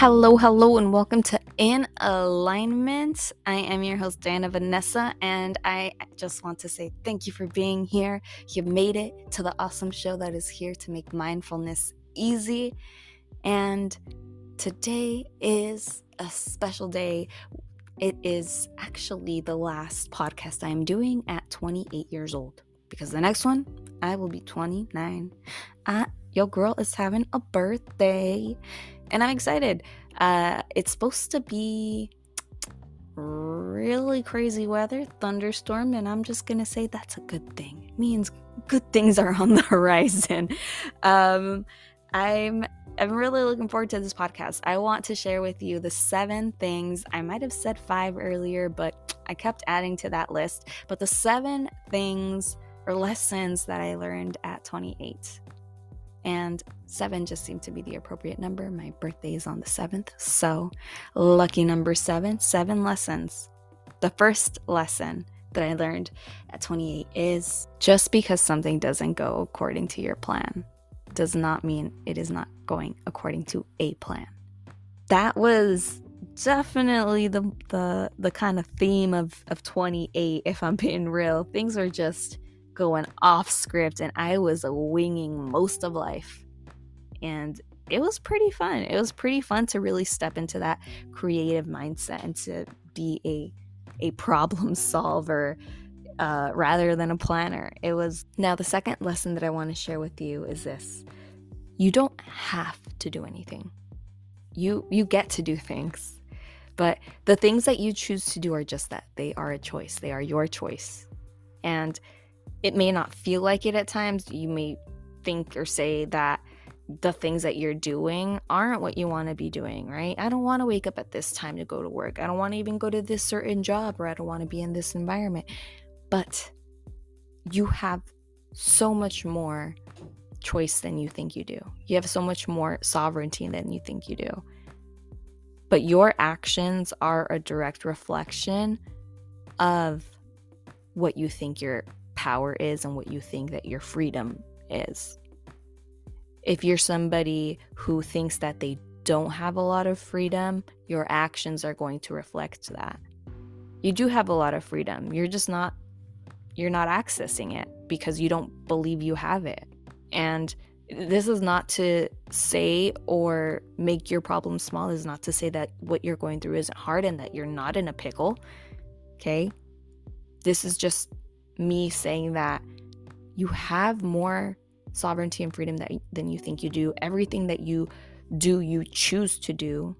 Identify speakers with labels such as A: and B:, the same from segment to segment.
A: Hello, hello, and welcome to In Alignment. I am your host, Diana Vanessa, and I just want to say thank you for being here. You made it to the awesome show that is here to make mindfulness easy. And today is a special day. It is actually the last podcast I am doing at 28 years old because the next one I will be 29. Uh, your girl is having a birthday and I'm excited. Uh, it's supposed to be really crazy weather, thunderstorm, and I'm just gonna say that's a good thing. It means good things are on the horizon. Um, I'm I'm really looking forward to this podcast. I want to share with you the seven things. I might have said five earlier, but I kept adding to that list. But the seven things or lessons that I learned at 28 and seven just seemed to be the appropriate number. My birthday is on the 7th, so lucky number seven, seven lessons. The first lesson that I learned at 28 is just because something doesn't go according to your plan does not mean it is not going according to a plan. That was definitely the the the kind of theme of of 28 if I'm being real. Things were just going off script and I was winging most of life. And it was pretty fun. It was pretty fun to really step into that creative mindset and to be a a problem solver uh, rather than a planner. It was now the second lesson that I want to share with you is this: you don't have to do anything. You you get to do things, but the things that you choose to do are just that. They are a choice. They are your choice, and it may not feel like it at times. You may think or say that the things that you're doing aren't what you want to be doing, right? I don't want to wake up at this time to go to work. I don't want to even go to this certain job or I don't want to be in this environment. But you have so much more choice than you think you do. You have so much more sovereignty than you think you do. But your actions are a direct reflection of what you think you're power is and what you think that your freedom is. If you're somebody who thinks that they don't have a lot of freedom, your actions are going to reflect that. You do have a lot of freedom. You're just not you're not accessing it because you don't believe you have it. And this is not to say or make your problem small. This is not to say that what you're going through isn't hard and that you're not in a pickle. Okay? This is just me saying that you have more sovereignty and freedom that, than you think you do. Everything that you do, you choose to do,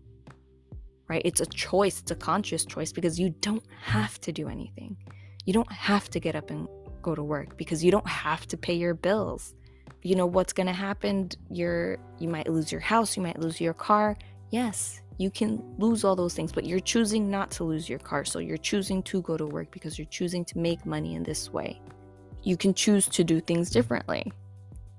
A: right? It's a choice, it's a conscious choice because you don't have to do anything. You don't have to get up and go to work because you don't have to pay your bills. You know what's going to happen? You're you might lose your house, you might lose your car. Yes, you can lose all those things, but you're choosing not to lose your car. So you're choosing to go to work because you're choosing to make money in this way. You can choose to do things differently.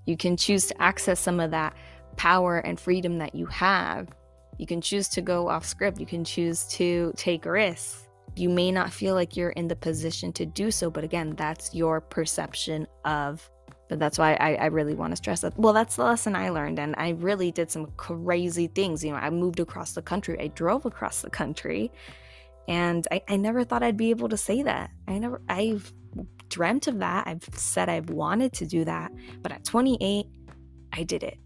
A: You can choose to access some of that power and freedom that you have. You can choose to go off script. You can choose to take risks. You may not feel like you're in the position to do so, but again, that's your perception of but that's why I, I really want to stress that. Well, that's the lesson I learned. And I really did some crazy things. You know, I moved across the country, I drove across the country. And I, I never thought I'd be able to say that. I never, I've dreamt of that. I've said I've wanted to do that. But at 28, I did it.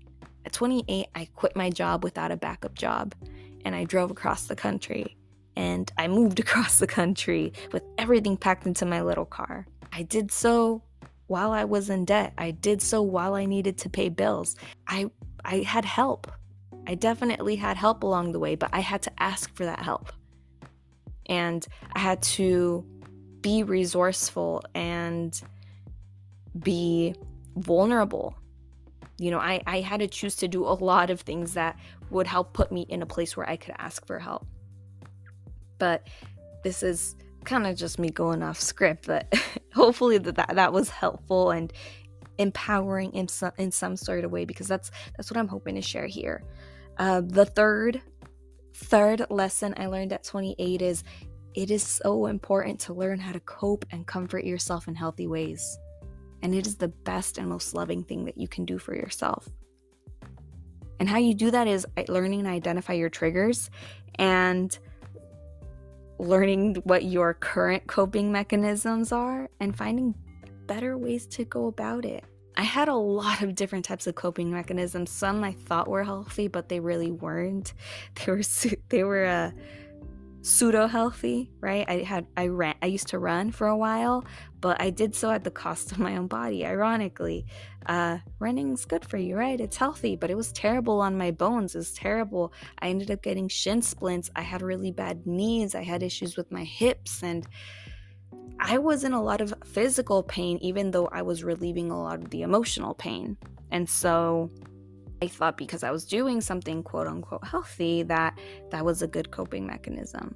A: At 28, I quit my job without a backup job and I drove across the country and I moved across the country with everything packed into my little car. I did so while I was in debt. I did so while I needed to pay bills. I I had help. I definitely had help along the way, but I had to ask for that help. And I had to be resourceful and be vulnerable. You know, I, I had to choose to do a lot of things that would help put me in a place where I could ask for help. But this is kind of just me going off script, but hopefully that, that that was helpful and empowering in some in some sort of way because that's that's what I'm hoping to share here. Uh, the third third lesson I learned at 28 is it is so important to learn how to cope and comfort yourself in healthy ways. And it is the best and most loving thing that you can do for yourself. And how you do that is learning to identify your triggers and learning what your current coping mechanisms are and finding better ways to go about it. I had a lot of different types of coping mechanisms. Some I thought were healthy, but they really weren't. They were they were uh, pseudo healthy, right? I had I ran I used to run for a while, but I did so at the cost of my own body. Ironically, uh, running's good for you, right? It's healthy, but it was terrible on my bones. It was terrible. I ended up getting shin splints. I had really bad knees. I had issues with my hips, and I was in a lot of physical pain, even though I was relieving a lot of the emotional pain. And so I thought because I was doing something quote unquote healthy that that was a good coping mechanism.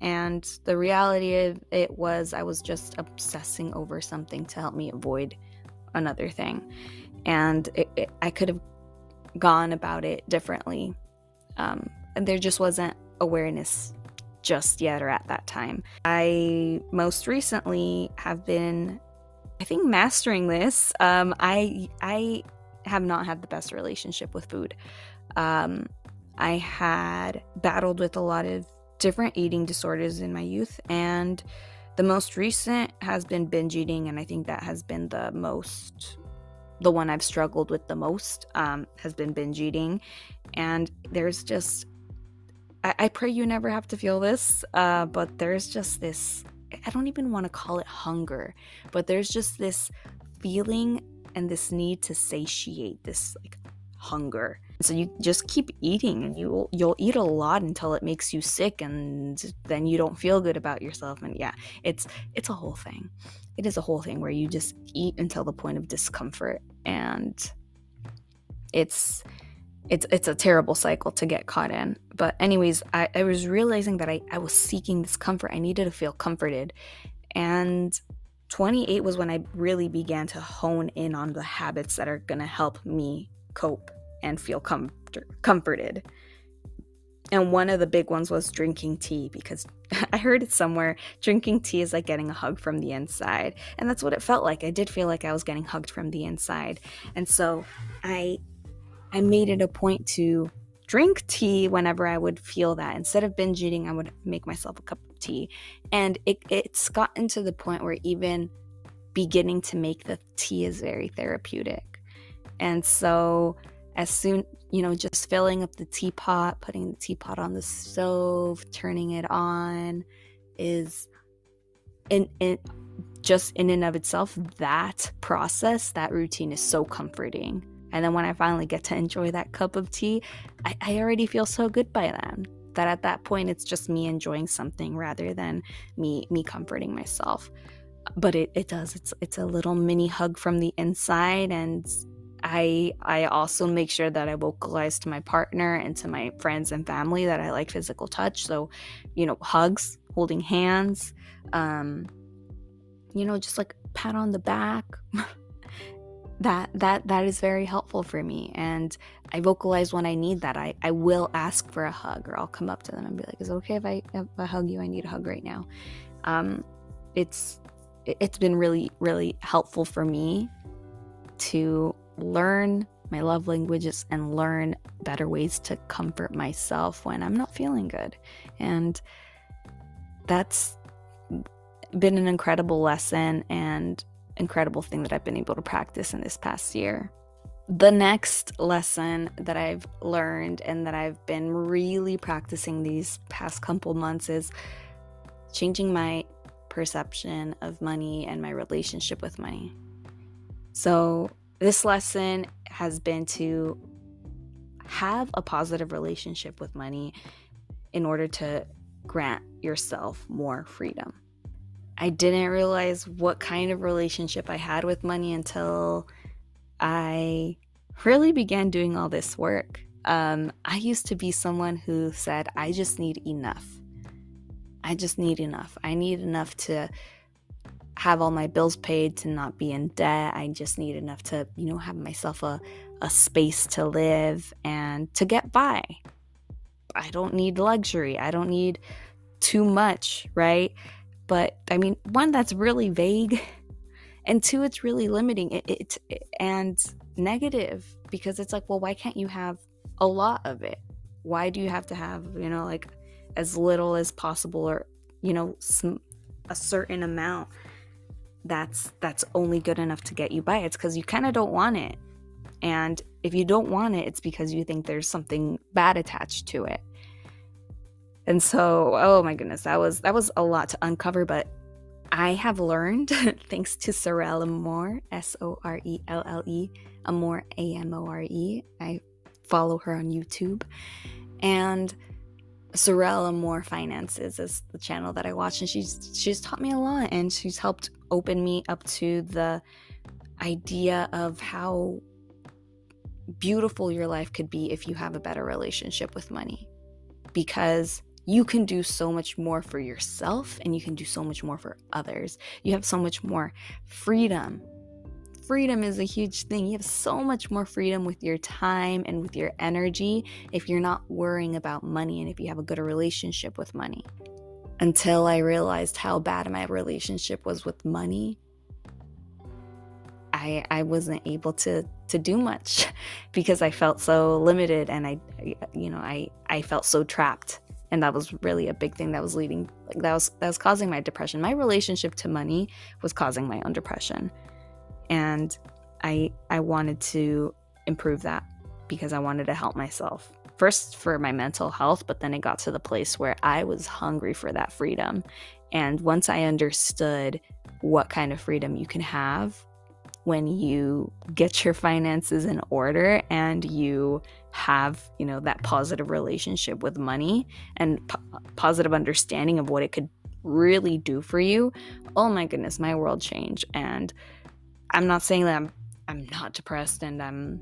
A: And the reality of it was I was just obsessing over something to help me avoid another thing. And it, it, I could have gone about it differently. Um, and there just wasn't awareness just yet or at that time. I most recently have been, I think, mastering this. Um, I I have not had the best relationship with food. Um, I had battled with a lot of different eating disorders in my youth, and the most recent has been binge eating, and I think that has been the most, the one I've struggled with the most um, has been binge eating. And there's just, I, I pray you never have to feel this, uh, but there's just this, I don't even want to call it hunger, but there's just this feeling and this need to satiate this like hunger. So you just keep eating and you you'll eat a lot until it makes you sick and then you don't feel good about yourself and yeah, it's it's a whole thing. It is a whole thing where you just eat until the point of discomfort and it's it's it's a terrible cycle to get caught in. But anyways, I, I was realizing that I, I was seeking this comfort. I needed to feel comforted. And 28 was when I really began to hone in on the habits that are going to help me cope and feel com- comforted. And one of the big ones was drinking tea because I heard it somewhere drinking tea is like getting a hug from the inside. And that's what it felt like. I did feel like I was getting hugged from the inside. And so I I made it a point to drink tea whenever I would feel that. Instead of binge eating, I would make myself a cup tea. And it, it's gotten to the point where even beginning to make the tea is very therapeutic. And so, as soon, you know, just filling up the teapot, putting the teapot on the stove, turning it on is in, in just in and of itself, that process, that routine is so comforting and then when I finally get to enjoy that cup of tea, I, I already feel so good by then that at that point it's just me enjoying something rather than me me comforting myself. But it, it does. It's it's a little mini hug from the inside and I I also make sure that I vocalize to my partner and to my friends and family that I like physical touch. So, you know, hugs, holding hands, um, you know, just like pat on the back. that that that is very helpful for me. And i vocalize when i need that. I i will ask for a hug or i'll come up to them and be like is it okay if i if i hug you? I need a hug right now. Um it's it's been really really helpful for me to learn my love languages and learn better ways to comfort myself when i'm not feeling good. And that's been an incredible lesson and incredible thing that I've been able to practice in this past year. The next lesson that I've learned and that I've been really practicing these past couple months is changing my perception of money and my relationship with money. So, this lesson has been to have a positive relationship with money in order to grant yourself more freedom. I didn't realize what kind of relationship I had with money until I really began doing all this work. Um, I used to be someone who said, I just need enough. I just need enough. I need enough to have all my bills paid, to not be in debt. I just need enough to, you know, have myself a, a space to live and to get by. I don't need luxury. I don't need too much, right? But I mean, one, that's really vague. And two, it's really limiting it, it, and negative because it's like, well, why can't you have a lot of it. Why do you have to have, you know, like as little as possible or, you know, a certain amount that's that's only good enough to get you by? It's cuz you kind of don't want it. And if you don't want it, it's because you think there's something bad attached to it. And so, oh my goodness, that was that was a lot to uncover, but I have learned thanks to Sorelle Amore, S O R E L L E, Amore A M O R E. I follow her on YouTube. And Sorelle Amore Finances is the channel that I watch and she's she's taught me a lot and she's helped open me up to the idea of how beautiful your life could be if you have a better relationship with money. Because you can do so much more for yourself and you can do so much more for others. You have so much more freedom. Freedom is a huge thing. You have so much more freedom with your time and with your energy if you're not worrying about money and if you have a good relationship with money. Until I realized how bad my relationship was with money, I, I wasn't able to to do much because I felt so limited and I you know I I felt so trapped and that was really a big thing that was leading like that was that was causing my depression. My relationship to money was causing my own depression. And i i wanted to improve that because i wanted to help myself. First for my mental health but then it got to the place where i was hungry for that freedom. And once i understood what kind of freedom you can have when you get your finances in order and you have, you know, that positive relationship with money and positive understanding of what it could really do for you. Oh my goodness, my world changed and I'm not saying that I'm I'm not depressed and I'm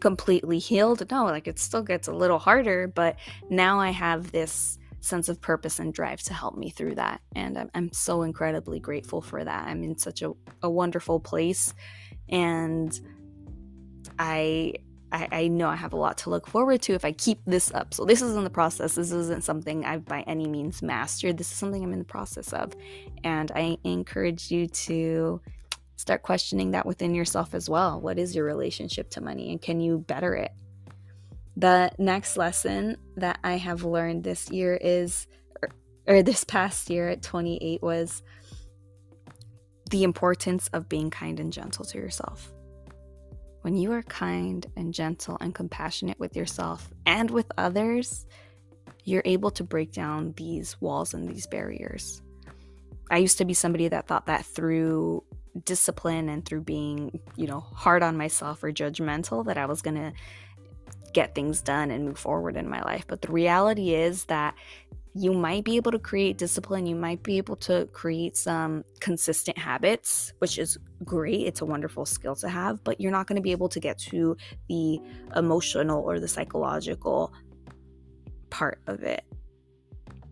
A: completely healed. No, like it still gets a little harder, but now I have this sense of purpose and drive to help me through that. And I'm, I'm so incredibly grateful for that. I'm in such a, a wonderful place. And I, I, I know I have a lot to look forward to if I keep this up. So this is in the process. This isn't something I've by any means mastered. This is something I'm in the process of. And I encourage you to start questioning that within yourself as well. What is your relationship to money and can you better it? The next lesson that I have learned this year is, or, or this past year at 28, was the importance of being kind and gentle to yourself. When you are kind and gentle and compassionate with yourself and with others, you're able to break down these walls and these barriers. I used to be somebody that thought that through discipline and through being, you know, hard on myself or judgmental that I was going to get things done and move forward in my life. But the reality is that you might be able to create discipline, you might be able to create some consistent habits, which is great. It's a wonderful skill to have, but you're not going to be able to get to the emotional or the psychological part of it.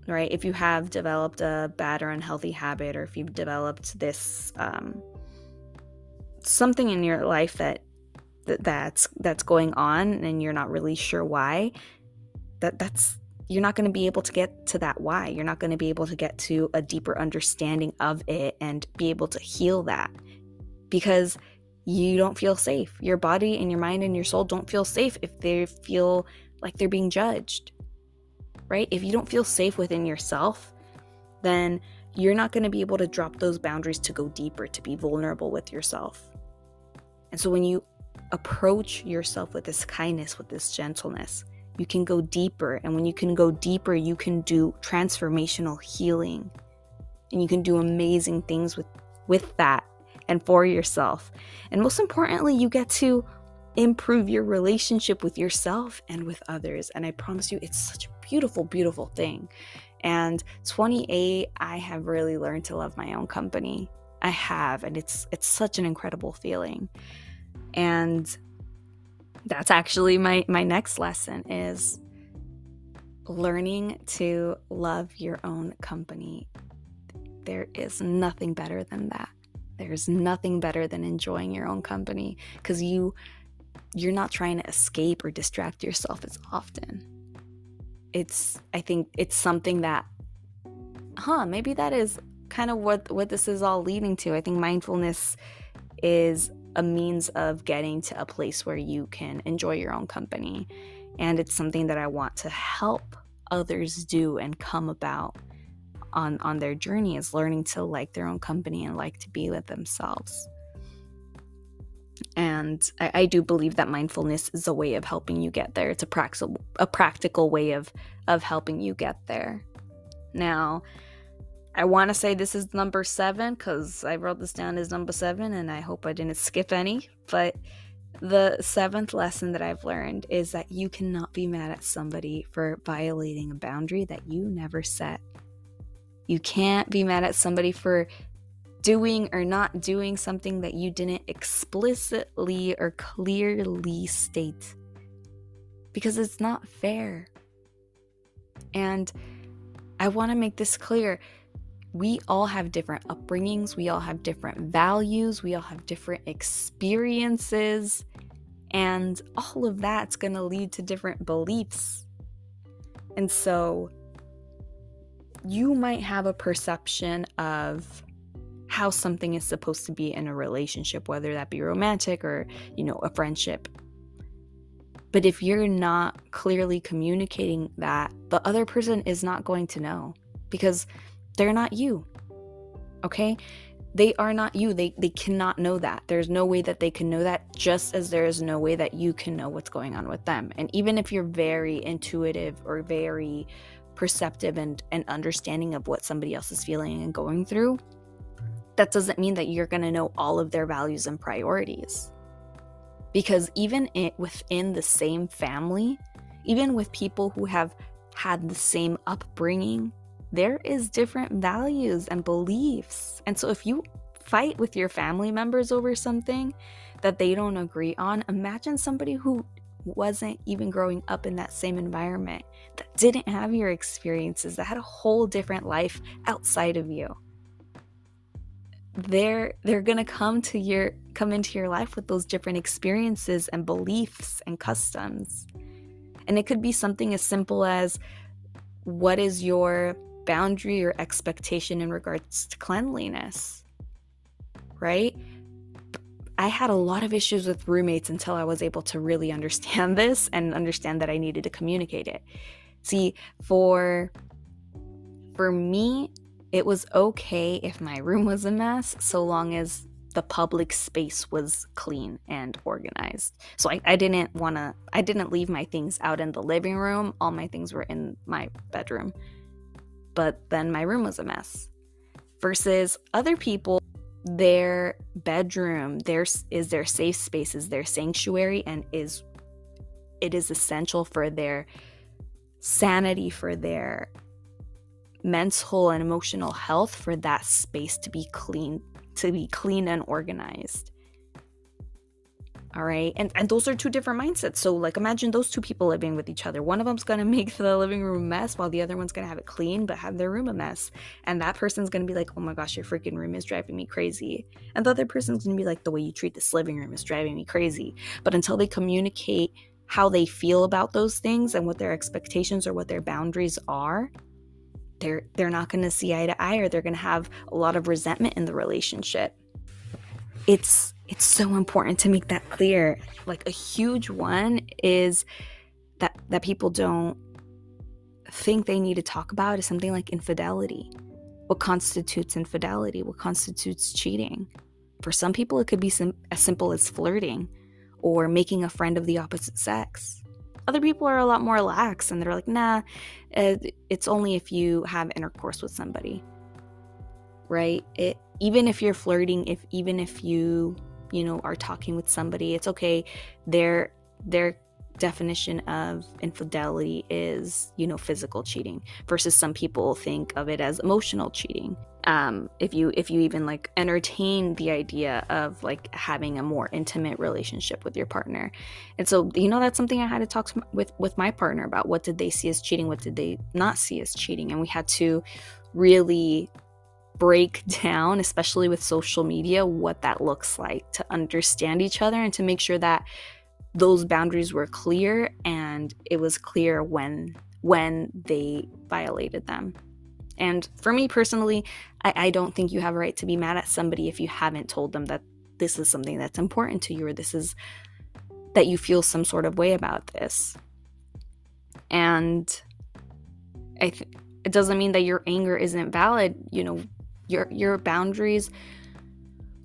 A: Right? If you have developed a bad or unhealthy habit, or if you've developed this um, something in your life that that's that's going on and you're not really sure why that that's you're not going to be able to get to that why. You're not going to be able to get to a deeper understanding of it and be able to heal that. Because you don't feel safe. Your body and your mind and your soul don't feel safe if they feel like they're being judged right? If you don't feel safe within yourself then you're not going to be able to drop those boundaries to go deeper to be vulnerable with yourself. And so when you approach yourself with this kindness, with this gentleness. You can go deeper. And when you can go deeper, you can do transformational healing. And you can do amazing things with, with that and for yourself. And most importantly, you get to improve your relationship with yourself and with others. And I promise you, it's such a beautiful, beautiful thing. And 28, I have really learned to love my own company. I have, and it's it's such an incredible feeling. And that's actually my my next lesson is learning to love your own company. There is nothing better than that. There's nothing better than enjoying your own company cuz you you're not trying to escape or distract yourself as often. It's I think it's something that huh, maybe that is kind of what what this is all leading to. I think mindfulness is a means of getting to a place where you can enjoy your own company. And it's something that I want to help others do and come about on on their journey is learning to like their own company and like to be with themselves. And I, I, do believe that mindfulness is a way of helping you get there. It's a practical a practical way of of helping you get there. Now i want to say this is number seven because i wrote this down as number seven and i hope i didn't skip any but the seventh lesson that I've learned is that you cannot be mad at somebody for violating a boundary that you never set. You can't be mad at somebody for doing or not doing something that you didn't explicitly or clearly state because it's not fair. And I want to make this clear. We all have different upbringings, we all have different values, we all have different experiences, and all of that's going to lead to different beliefs. And so, you might have a perception of how something is supposed to be in a relationship, whether that be romantic or, you know, a friendship. But if you're not clearly communicating that, the other person is not going to know because they're not you. Okay? They are not you. They they cannot know that. There's no way that they can know that just as there is no way that you can know what's going on with them. And even if you're very intuitive or very perceptive and, and understanding of what somebody else is feeling and going through, that doesn't mean that you're going to know all of their values and priorities. Because even it, within the same family, even with people who have had the same upbringing, there is different values and beliefs. And so if you fight with your family members over something that they don't agree on, imagine somebody who wasn't even growing up in that same environment, that didn't have your experiences, that had a whole different life outside of you. They're they're going to come to your come into your life with those different experiences and beliefs and customs. And it could be something as simple as what is your boundary or expectation in regards to cleanliness? Right? I had a lot of issues with roommates until I was able to really understand this and understand that I needed to communicate it. See, for for me, it was okay if my room was a mess so long as the public space was clean and organized. So I, I didn't want to, I didn't leave my things out in the living room. All my things were in my bedroom. But then my room was a mess. Versus other people, their bedroom their is their safe space is their sanctuary and is it is essential for their sanity for their mental and emotional health for that space to be clean to be clean and organized all right? And and those are two different mindsets. So like imagine those two people living with each other. One of them's going to make the living room a mess while the other one's going to have it clean but have their room a mess. And that person's going to be like oh my gosh your freaking room is driving me crazy. And the other person's going to be like the way you treat this living room is driving me crazy. But until they communicate how they feel about those things and what their expectations or what their boundaries are they're they're not going to see eye to eye or they're going to have a lot of resentment in the relationship. It's it's so important to make that clear. Like a huge one is that that people don't think they need to talk about is something like infidelity. What constitutes infidelity? What constitutes cheating? For some people, it could be sim- as simple as flirting or making a friend of the opposite sex. Other people are a lot more lax and they're like, nah, it's only if you have intercourse with somebody, right? It even if you're flirting, if even if you you know are talking with somebody it's okay. Their their definition of infidelity is you know physical cheating versus some people think of it as emotional cheating. Um if you if you even like entertain the idea of like having a more intimate relationship with your partner. And so you know that's something i had to talk to, with with my partner about. What did they see as cheating? What did they not see as cheating? And we had to really break down, especially with social media, what that looks like to understand each other and to make sure that those boundaries were clear and it was clear when when they violated them. And for me personally, I, I don't think you have a right to be mad at somebody if you haven't told them that this is something that's important to you or this is that you feel some sort of way about this. And I th- it doesn't mean that your anger isn't valid. You know, your your boundaries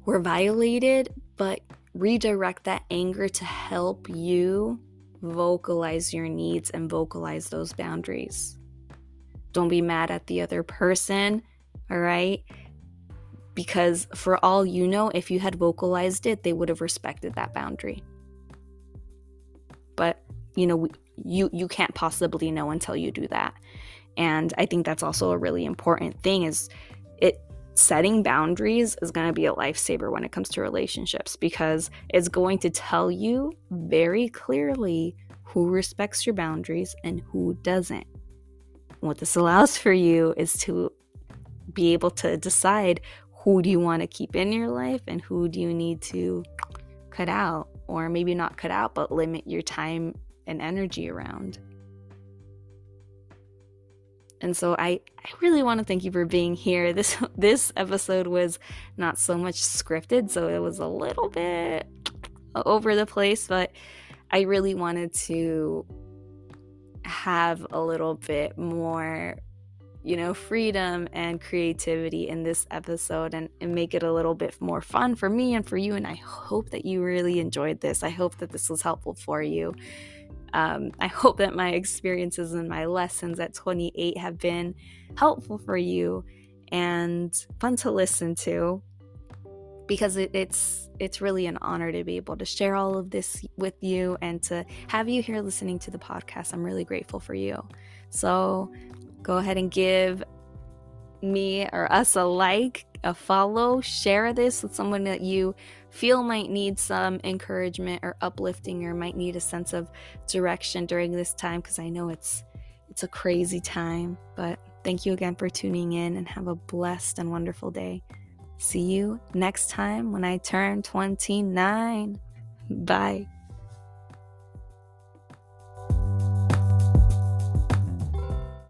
A: were violated, but redirect that anger to help you vocalize your needs and vocalize those boundaries. Don't be mad at the other person, all right? Because for all you know, if you had vocalized it, they would have respected that boundary. But, you know, you you can't possibly know until you do that. And I think that's also a really important thing is it setting boundaries is going to be a lifesaver when it comes to relationships because it's going to tell you very clearly who respects your boundaries and who doesn't. What this allows for you is to be able to decide who do you want to keep in your life and who do you need to cut out or maybe not cut out but limit your time and energy around. And so I, I really want to thank you for being here. This this episode was not so much scripted, so it was a little bit over the place, but I really wanted to have a little bit more you know freedom and creativity in this episode and, and make it a little bit more fun for me and for you. And i hope that you really enjoyed this. I hope that this was helpful for you um, I hope that my experiences and my lessons at 28 have been helpful for you and fun to listen to because it, it's it's really an honor to be able to share all of this with you and to have you here listening to the podcast. I'm really grateful for you. So go ahead and give me or us a like, a follow, share this with someone that you feel might need some encouragement or uplifting or might need a sense of direction during this time because I know it's it's a crazy time. But thank you again for tuning in and have a blessed and wonderful day. See you next time when I turn 29. Bye.